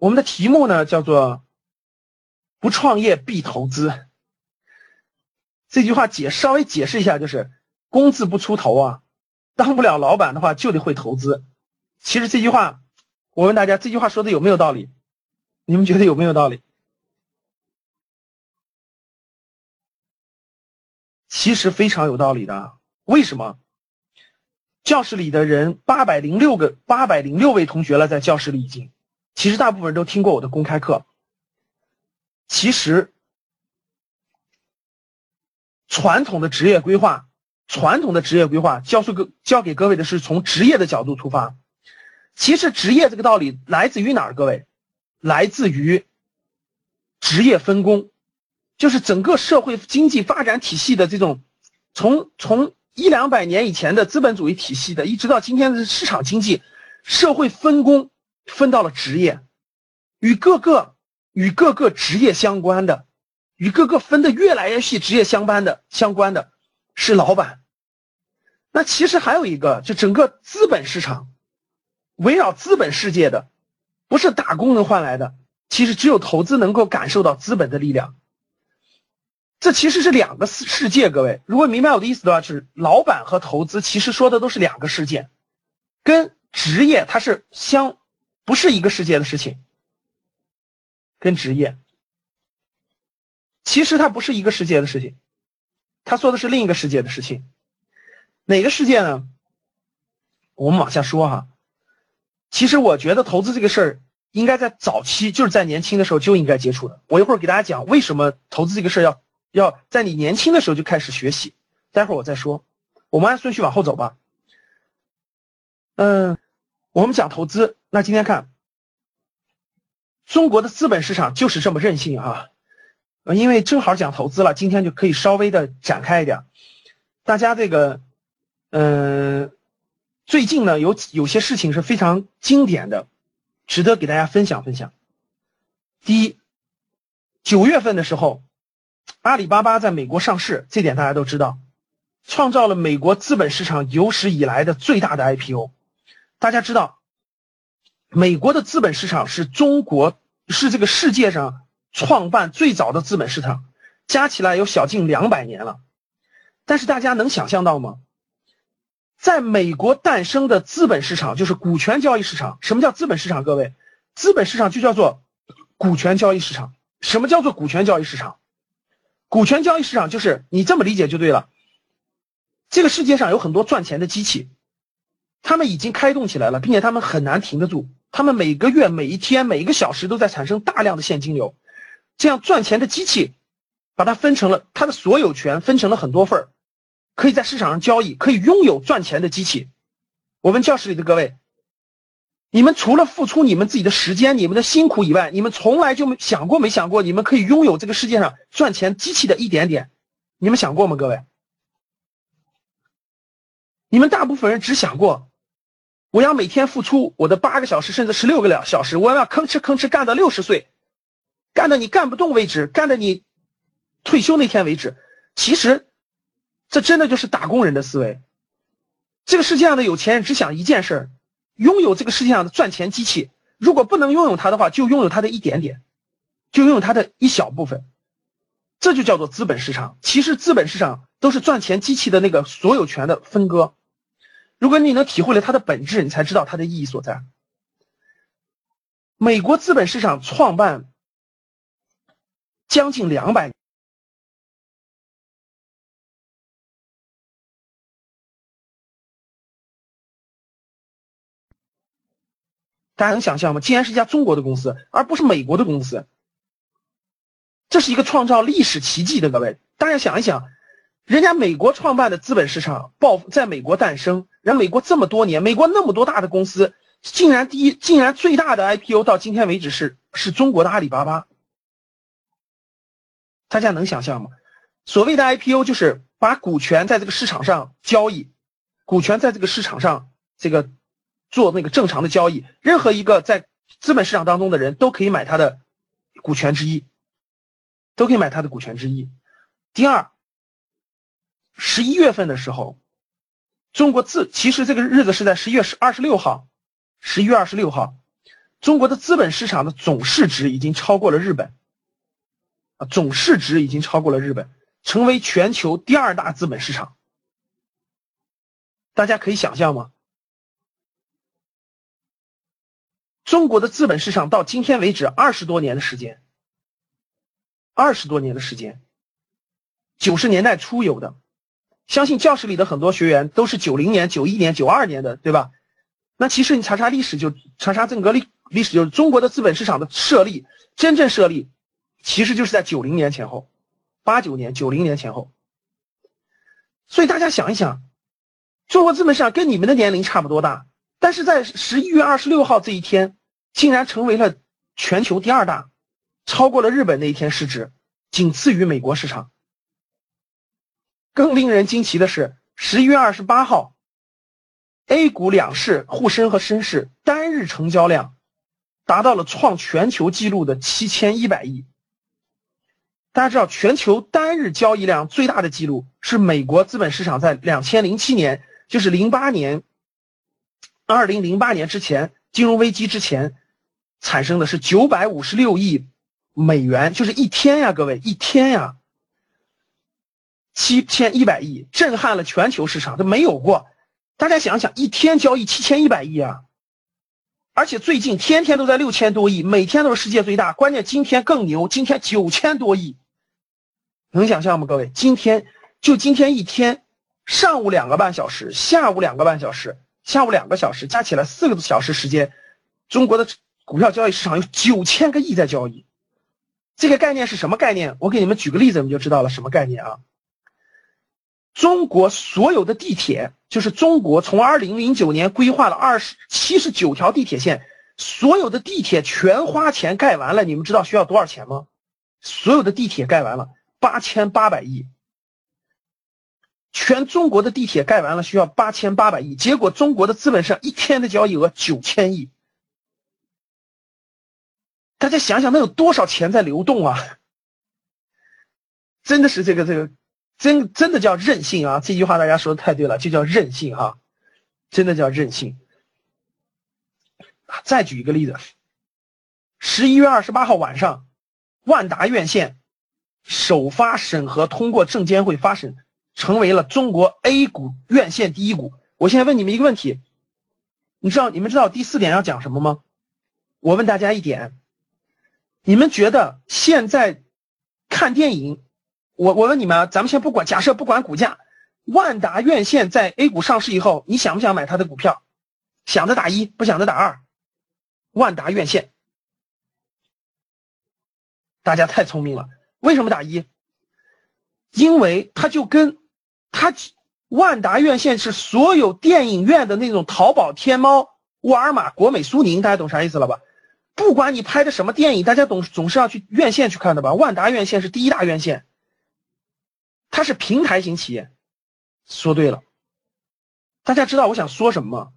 我们的题目呢叫做“不创业必投资”。这句话解稍微解释一下，就是工字不出头啊，当不了老板的话就得会投资。其实这句话，我问大家，这句话说的有没有道理？你们觉得有没有道理？其实非常有道理的。为什么？教室里的人八百零六个，八百零六位同学了，在教室里已经。其实大部分人都听过我的公开课。其实，传统的职业规划，传统的职业规划，教授各教给各位的是从职业的角度出发。其实职业这个道理来自于哪儿？各位，来自于职业分工，就是整个社会经济发展体系的这种，从从一两百年以前的资本主义体系的，一直到今天的市场经济，社会分工。分到了职业，与各个与各个职业相关的，与各个分的越来越细职业相关的相关的，是老板。那其实还有一个，就整个资本市场，围绕资本世界的，不是打工能换来的。其实只有投资能够感受到资本的力量。这其实是两个世世界，各位，如果明白我的意思的话，就是老板和投资其实说的都是两个世界，跟职业它是相。不是一个世界的事情，跟职业，其实它不是一个世界的事情，他说的是另一个世界的事情，哪个世界呢？我们往下说哈。其实我觉得投资这个事儿，应该在早期，就是在年轻的时候就应该接触的。我一会儿给大家讲为什么投资这个事儿要要在你年轻的时候就开始学习。待会儿我再说，我们按顺序往后走吧。嗯。我们讲投资，那今天看中国的资本市场就是这么任性啊！呃，因为正好讲投资了，今天就可以稍微的展开一点。大家这个，嗯，最近呢有有些事情是非常经典的，值得给大家分享分享。第一，九月份的时候，阿里巴巴在美国上市，这点大家都知道，创造了美国资本市场有史以来的最大的 IPO。大家知道，美国的资本市场是中国是这个世界上创办最早的资本市场，加起来有小近两百年了。但是大家能想象到吗？在美国诞生的资本市场就是股权交易市场。什么叫资本市场？各位，资本市场就叫做股权交易市场。什么叫做股权交易市场？股权交易市场就是你这么理解就对了。这个世界上有很多赚钱的机器。他们已经开动起来了，并且他们很难停得住。他们每个月、每一天、每一个小时都在产生大量的现金流。这样赚钱的机器，把它分成了它的所有权，分成了很多份儿，可以在市场上交易，可以拥有赚钱的机器。我问教室里的各位，你们除了付出你们自己的时间、你们的辛苦以外，你们从来就没想过、没想过，你们可以拥有这个世界上赚钱机器的一点点？你们想过吗，各位？你们大部分人只想过，我要每天付出我的八个小时甚至十六个两小时，我要吭哧吭哧干到六十岁，干到你干不动为止，干到你退休那天为止。其实，这真的就是打工人的思维。这个世界上的有钱人只想一件事儿：拥有这个世界上的赚钱机器。如果不能拥有它的话，就拥有它的一点点，就拥有它的一小部分。这就叫做资本市场。其实，资本市场都是赚钱机器的那个所有权的分割。如果你能体会了它的本质，你才知道它的意义所在。美国资本市场创办将近两百，大家能想象吗？竟然是一家中国的公司，而不是美国的公司，这是一个创造历史奇迹的各位。大家想一想。人家美国创办的资本市场爆在美国诞生，人美国这么多年，美国那么多大的公司，竟然第一，竟然最大的 IPO 到今天为止是是中国的阿里巴巴，大家能想象吗？所谓的 IPO 就是把股权在这个市场上交易，股权在这个市场上这个做那个正常的交易，任何一个在资本市场当中的人都可以买他的股权之一，都可以买他的股权之一。第二，十一月份的时候，中国自其实这个日子是在十一月十二十六号。十一月二十六号，中国的资本市场的总市值已经超过了日本，啊，总市值已经超过了日本，成为全球第二大资本市场。大家可以想象吗？中国的资本市场到今天为止二十多年的时间，二十多年的时间，九十年代初有的，相信教室里的很多学员都是九零年、九一年、九二年的，对吧？那其实你查查历史，就查查整个历历史，就是中国的资本市场的设立，真正设立，其实就是在九零年前后，八九年、九零年前后。所以大家想一想，中国资本市场跟你们的年龄差不多大，但是在十一月二十六号这一天，竟然成为了全球第二大，超过了日本那一天市值，仅次于美国市场。更令人惊奇的是，十一月二十八号。A 股两市沪深和深市单日成交量达到了创全球纪录的七千一百亿。大家知道，全球单日交易量最大的记录是美国资本市场在两千零七年，就是零八年，二零零八年之前金融危机之前产生的是九百五十六亿美元，就是一天呀，各位一天呀，七千一百亿，震撼了全球市场，都没有过。大家想想，一天交易七千一百亿啊，而且最近天天都在六千多亿，每天都是世界最大。关键今天更牛，今天九千多亿，能想象吗？各位，今天就今天一天，上午两个半小时，下午两个半小时，下午两个小时，加起来四个小时时间，中国的股票交易市场有九千个亿在交易。这个概念是什么概念？我给你们举个例子，你们就知道了什么概念啊。中国所有的地铁，就是中国从二零零九年规划了二十七十九条地铁线，所有的地铁全花钱盖完了，你们知道需要多少钱吗？所有的地铁盖完了八千八百亿，全中国的地铁盖完了需要八千八百亿，结果中国的资本上一天的交易额九千亿，大家想想那有多少钱在流动啊？真的是这个这个。真真的叫任性啊！这句话大家说的太对了，就叫任性哈，真的叫任性。再举一个例子，十一月二十八号晚上，万达院线首发审核通过证监会发审，成为了中国 A 股院线第一股。我现在问你们一个问题，你知道你们知道第四点要讲什么吗？我问大家一点，你们觉得现在看电影？我我问你们啊，咱们先不管，假设不管股价，万达院线在 A 股上市以后，你想不想买它的股票？想的打一，不想的打二。万达院线，大家太聪明了，为什么打一？因为它就跟它万达院线是所有电影院的那种淘宝、天猫、沃尔玛、国美、苏宁，大家懂啥意思了吧？不管你拍的什么电影，大家总总是要去院线去看的吧？万达院线是第一大院线。它是平台型企业，说对了。大家知道我想说什么吗？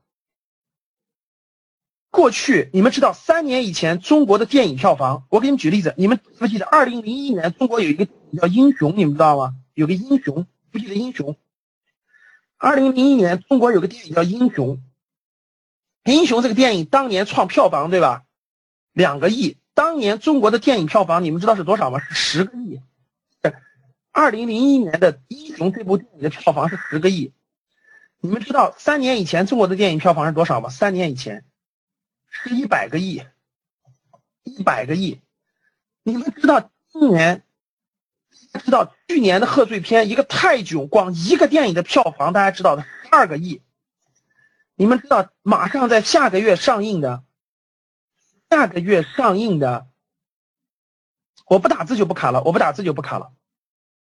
过去你们知道三年以前中国的电影票房，我给你们举例子，你们不记得二零零一年中国有一个叫《英雄》，你们知道吗？有个《英雄》，不记得《英雄》。二零零一年中国有个电影叫《英雄》，《英雄》这个电影当年创票房对吧？两个亿。当年中国的电影票房你们知道是多少吗？是十个亿。二零零一年的《英雄》这部电影的票房是十个亿，你们知道三年以前中国的电影票房是多少吗？三年以前是一百个亿，一百个亿。你们知道今年？知道去年的贺岁片一个泰囧，光一个电影的票房大家知道的十二个亿。你们知道马上在下个月上映的，下个月上映的，我不打字就不卡了，我不打字就不卡了。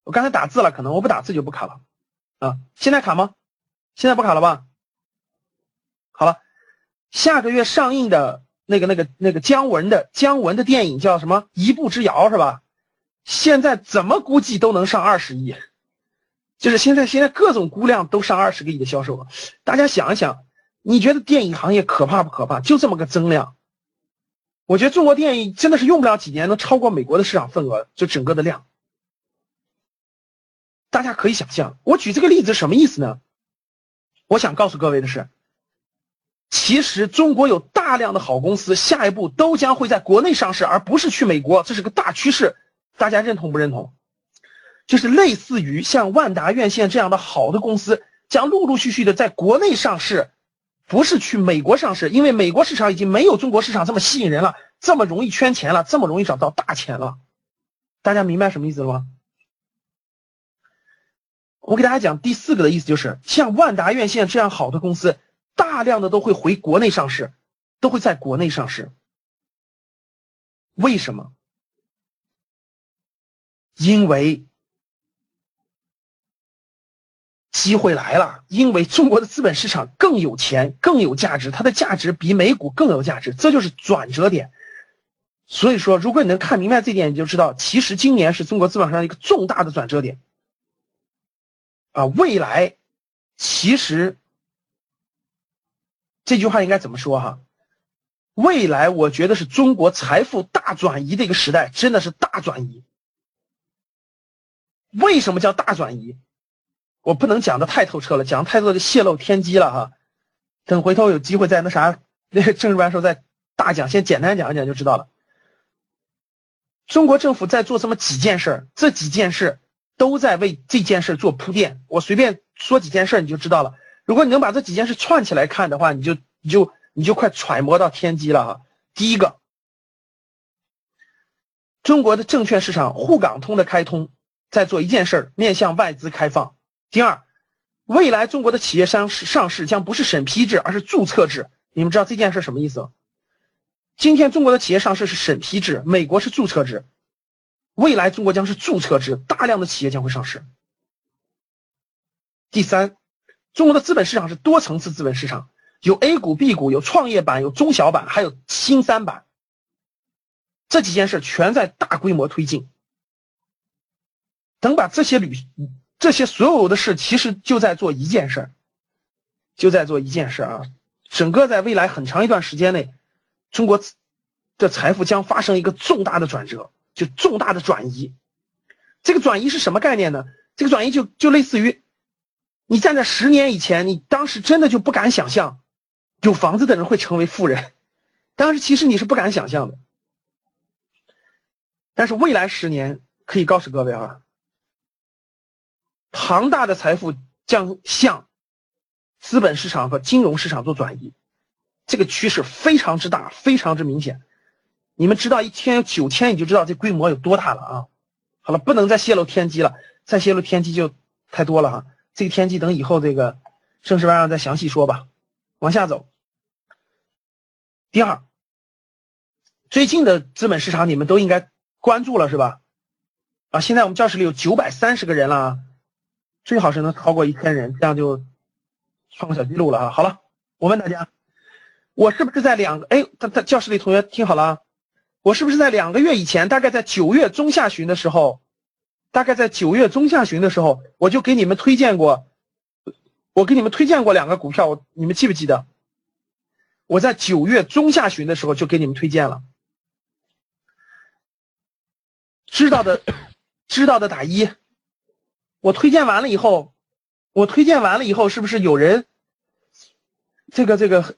我刚才打字了，可能我不打字就不卡了，啊，现在卡吗？现在不卡了吧？好了，下个月上映的那个那个那个姜文的姜文的电影叫什么《一步之遥》是吧？现在怎么估计都能上二十亿，就是现在现在各种估量都上二十个亿的销售额，大家想一想，你觉得电影行业可怕不可怕？就这么个增量，我觉得中国电影真的是用不了几年能超过美国的市场份额，就整个的量。大家可以想象，我举这个例子什么意思呢？我想告诉各位的是，其实中国有大量的好公司，下一步都将会在国内上市，而不是去美国，这是个大趋势。大家认同不认同？就是类似于像万达院线这样的好的公司，将陆陆续续的在国内上市，不是去美国上市，因为美国市场已经没有中国市场这么吸引人了，这么容易圈钱了，这么容易找到大钱了。大家明白什么意思了吗？我给大家讲第四个的意思，就是像万达院线这样好的公司，大量的都会回国内上市，都会在国内上市。为什么？因为机会来了，因为中国的资本市场更有钱、更有价值，它的价值比美股更有价值，这就是转折点。所以说，如果你能看明白这点，你就知道，其实今年是中国资本上一个重大的转折点。啊，未来其实这句话应该怎么说哈？未来我觉得是中国财富大转移的一个时代，真的是大转移。为什么叫大转移？我不能讲的太透彻了，讲太多就泄露天机了哈。等回头有机会在那啥那个政治班时候再大讲，先简单讲一讲就知道了。中国政府在做这么几件事，这几件事都在为这件事做铺垫。我随便说几件事你就知道了。如果你能把这几件事串起来看的话，你就你就你就快揣摩到天机了哈。第一个，中国的证券市场沪港通的开通。在做一件事儿，面向外资开放。第二，未来中国的企业上市上市将不是审批制，而是注册制。你们知道这件事什么意思？今天中国的企业上市是审批制，美国是注册制，未来中国将是注册制，大量的企业将会上市。第三，中国的资本市场是多层次资本市场，有 A 股、B 股，有创业板，有中小板，还有新三板。这几件事全在大规模推进。等把这些旅这些所有的事，其实就在做一件事，就在做一件事啊！整个在未来很长一段时间内，中国的财富将发生一个重大的转折，就重大的转移。这个转移是什么概念呢？这个转移就就类似于，你站在十年以前，你当时真的就不敢想象，有房子的人会成为富人，当时其实你是不敢想象的。但是未来十年，可以告诉各位啊。庞大的财富将向资本市场和金融市场做转移，这个趋势非常之大，非常之明显。你们知道一天有九千，你就知道这规模有多大了啊！好了，不能再泄露天机了，再泄露天机就太多了哈。这个天机等以后这个正式班上再详细说吧。往下走，第二，最近的资本市场你们都应该关注了是吧？啊，现在我们教室里有九百三十个人了啊。最好是能超过一千人，这样就创个小记录了啊！好了，我问大家，我是不是在两个？哎，他他教室里同学听好了啊，我是不是在两个月以前，大概在九月中下旬的时候，大概在九月中下旬的时候，我就给你们推荐过，我给你们推荐过两个股票，我你们记不记得？我在九月中下旬的时候就给你们推荐了，知道的知道的打一。我推荐完了以后，我推荐完了以后，是不是有人？这个这个，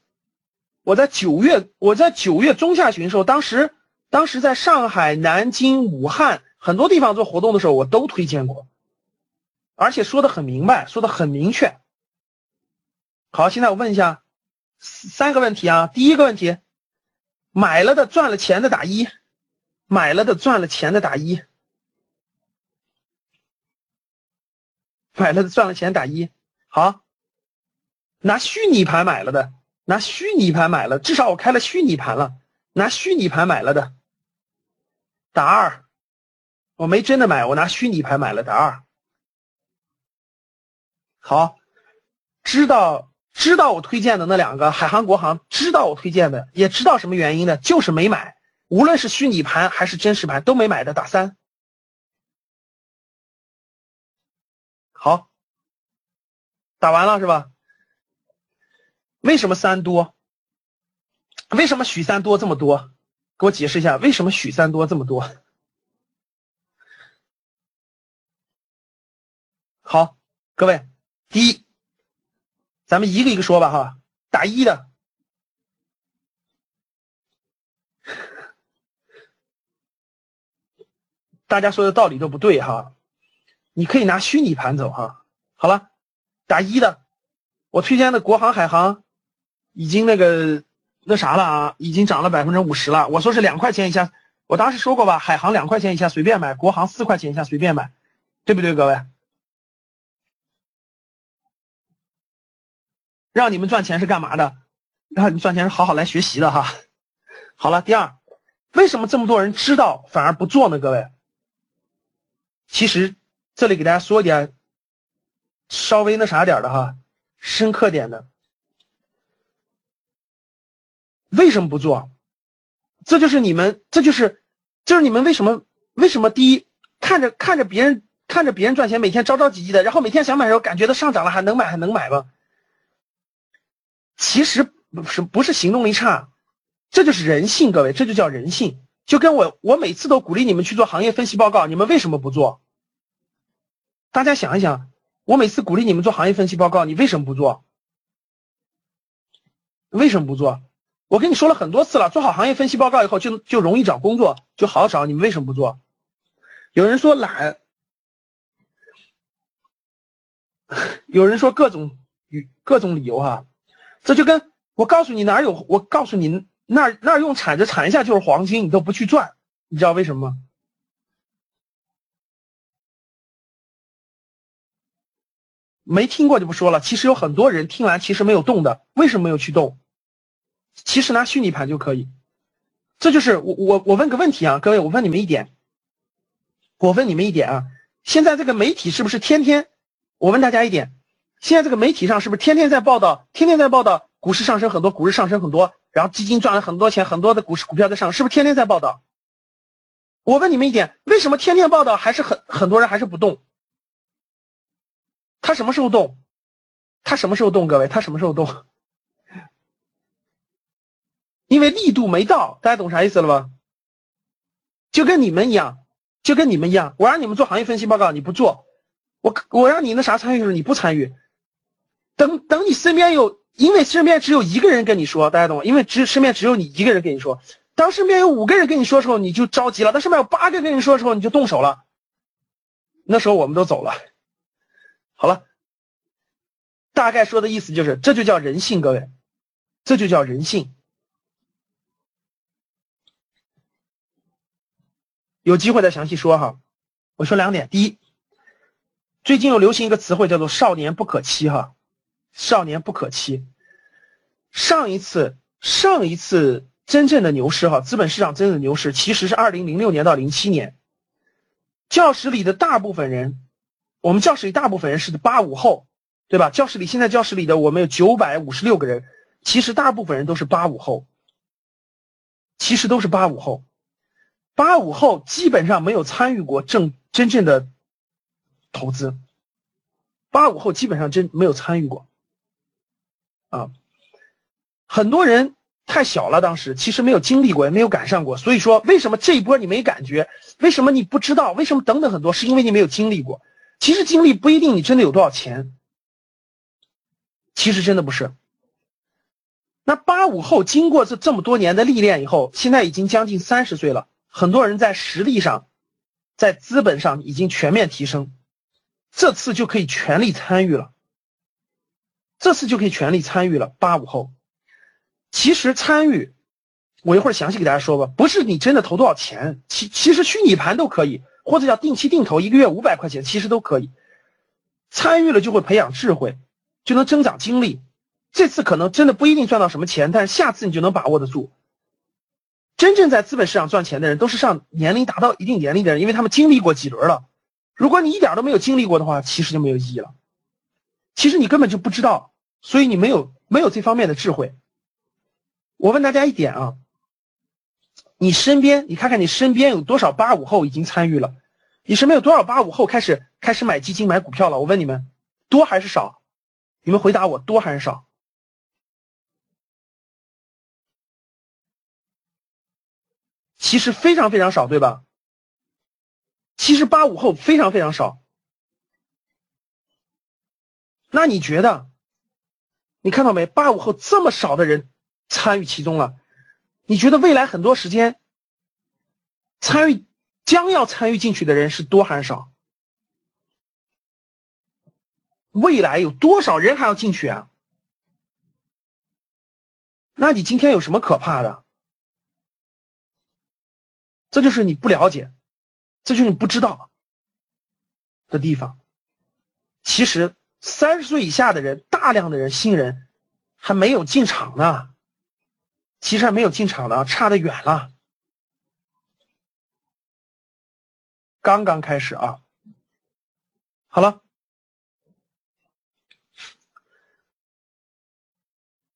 我在九月，我在九月中下旬的时候，当时当时在上海、南京、武汉很多地方做活动的时候，我都推荐过，而且说的很明白，说的很明确。好，现在我问一下三个问题啊，第一个问题，买了的赚了钱的打一，买了的赚了钱的打一。买了的赚了钱打一，好，拿虚拟盘买了的，拿虚拟盘买了，至少我开了虚拟盘了，拿虚拟盘买了的打二，我没真的买，我拿虚拟盘买了打二，好，知道知道我推荐的那两个海航、国航，知道我推荐的，也知道什么原因的，就是没买。无论是虚拟盘还是真实盘都没买的，打三。好，打完了是吧？为什么三多？为什么许三多这么多？给我解释一下，为什么许三多这么多？好，各位，第一，咱们一个一个说吧哈。打一的，大家说的道理都不对哈。你可以拿虚拟盘走哈。好了，打一的，我推荐的国航、海航已经那个那啥了啊，已经涨了百分之五十了。我说是两块钱以下，我当时说过吧，海航两块钱以下随便买，国航四块钱以下随便买，对不对，各位？让你们赚钱是干嘛的？让你们赚钱是好好来学习的哈。好了，第二，为什么这么多人知道反而不做呢？各位，其实这里给大家说一点稍微那啥点的哈，深刻点的。为什么不做？这就是你们，这就是就是你们为什么为什么第一看着看着别人看着别人赚钱，每天着着急急的，然后每天想买的时候感觉到上涨了，还能买还能买吗？其实不是不是行动力差，这就是人性，各位，这就叫人性。就跟我我每次都鼓励你们去做行业分析报告，你们为什么不做？大家想一想，我每次鼓励你们做行业分析报告，你为什么不做？为什么不做？我跟你说了很多次了，做好行业分析报告以后就就容易找工作，就好找。你们为什么不做？有人说懒，有人说各种各种理由哈。这就跟我告诉你哪有，我告诉你那那用铲子铲一下就是黄金，你都不去赚，你知道为什么吗？没听过就不说了。其实有很多人听完其实没有动的，为什么没有去动？其实拿虚拟盘就可以。这就是我我我问个问题啊，各位，我问你们一点，我问你们一点啊，现在这个媒体是不是天天？我问大家一点。现在这个媒体上是不是天天在报道？天天在报道股市上升很多，股市上升很多，然后基金赚了很多钱，很多的股市股票在上，是不是天天在报道？我问你们一点，为什么天天报道还是很很多人还是不动？他什么时候动？他什么时候动？各位，他什么时候动？因为力度没到，大家懂啥意思了吧？就跟你们一样，就跟你们一样，我让你们做行业分析报告，你不做，我我让你那啥参与的时候，你不参与。等等，你身边有，因为身边只有一个人跟你说，大家懂吗？因为只身边只有你一个人跟你说，当身边有五个人跟你说的时候，你就着急了；当身边有八个跟你说的时候，你就动手了。那时候我们都走了。好了，大概说的意思就是，这就叫人性，各位，这就叫人性。有机会再详细说哈。我说两点，第一，最近又流行一个词汇叫做“少年不可欺”哈。少年不可欺。上一次，上一次真正的牛市，哈，资本市场真正的牛市，其实是二零零六年到零七年。教室里的大部分人，我们教室里大部分人是八五后，对吧？教室里现在教室里的我们有九百五十六个人，其实大部分人都是八五后，其实都是八五后。八五后基本上没有参与过正真正的投资，八五后基本上真没有参与过。啊，很多人太小了，当时其实没有经历过，也没有赶上过。所以说，为什么这一波你没感觉？为什么你不知道？为什么等等很多？是因为你没有经历过。其实经历不一定你真的有多少钱，其实真的不是。那八五后经过这这么多年的历练以后，现在已经将近三十岁了，很多人在实力上，在资本上已经全面提升，这次就可以全力参与了。这次就可以全力参与了。八五后，其实参与，我一会儿详细给大家说吧。不是你真的投多少钱，其其实虚拟盘都可以，或者叫定期定投，一个月五百块钱，其实都可以。参与了就会培养智慧，就能增长经历。这次可能真的不一定赚到什么钱，但是下次你就能把握得住。真正在资本市场赚钱的人，都是上年龄达到一定年龄的人，因为他们经历过几轮了。如果你一点都没有经历过的话，其实就没有意义了。其实你根本就不知道。所以你没有没有这方面的智慧。我问大家一点啊，你身边你看看你身边有多少八五后已经参与了？你身边有多少八五后开始开始买基金买股票了？我问你们，多还是少？你们回答我，多还是少？其实非常非常少，对吧？其实八五后非常非常少。那你觉得？你看到没？八五后这么少的人参与其中了，你觉得未来很多时间参与将要参与进去的人是多还是少？未来有多少人还要进去啊？那你今天有什么可怕的？这就是你不了解，这就是你不知道的地方。其实。三十岁以下的人，大量的人新人还没有进场呢，其实还没有进场呢，差得远了，刚刚开始啊。好了，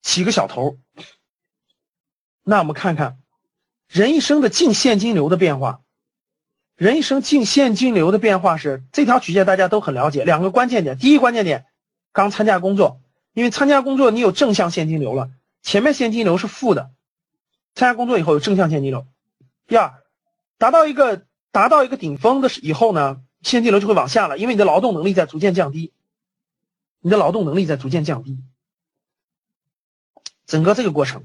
起个小头，那我们看看人一生的净现金流的变化。人一生净现金流的变化是这条曲线，大家都很了解。两个关键点，第一关键点，刚参加工作，因为参加工作你有正向现金流了，前面现金流是负的，参加工作以后有正向现金流。第二，达到一个达到一个顶峰的以后呢，现金流就会往下了，因为你的劳动能力在逐渐降低，你的劳动能力在逐渐降低。整个这个过程，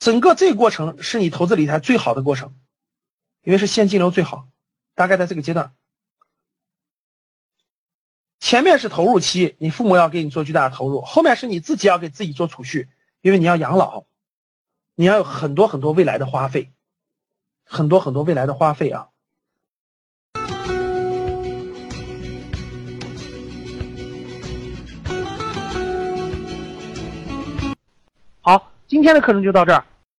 整个这个过程是你投资理财最好的过程，因为是现金流最好。大概在这个阶段，前面是投入期，你父母要给你做巨大的投入；后面是你自己要给自己做储蓄，因为你要养老，你要有很多很多未来的花费，很多很多未来的花费啊。好，今天的课程就到这儿。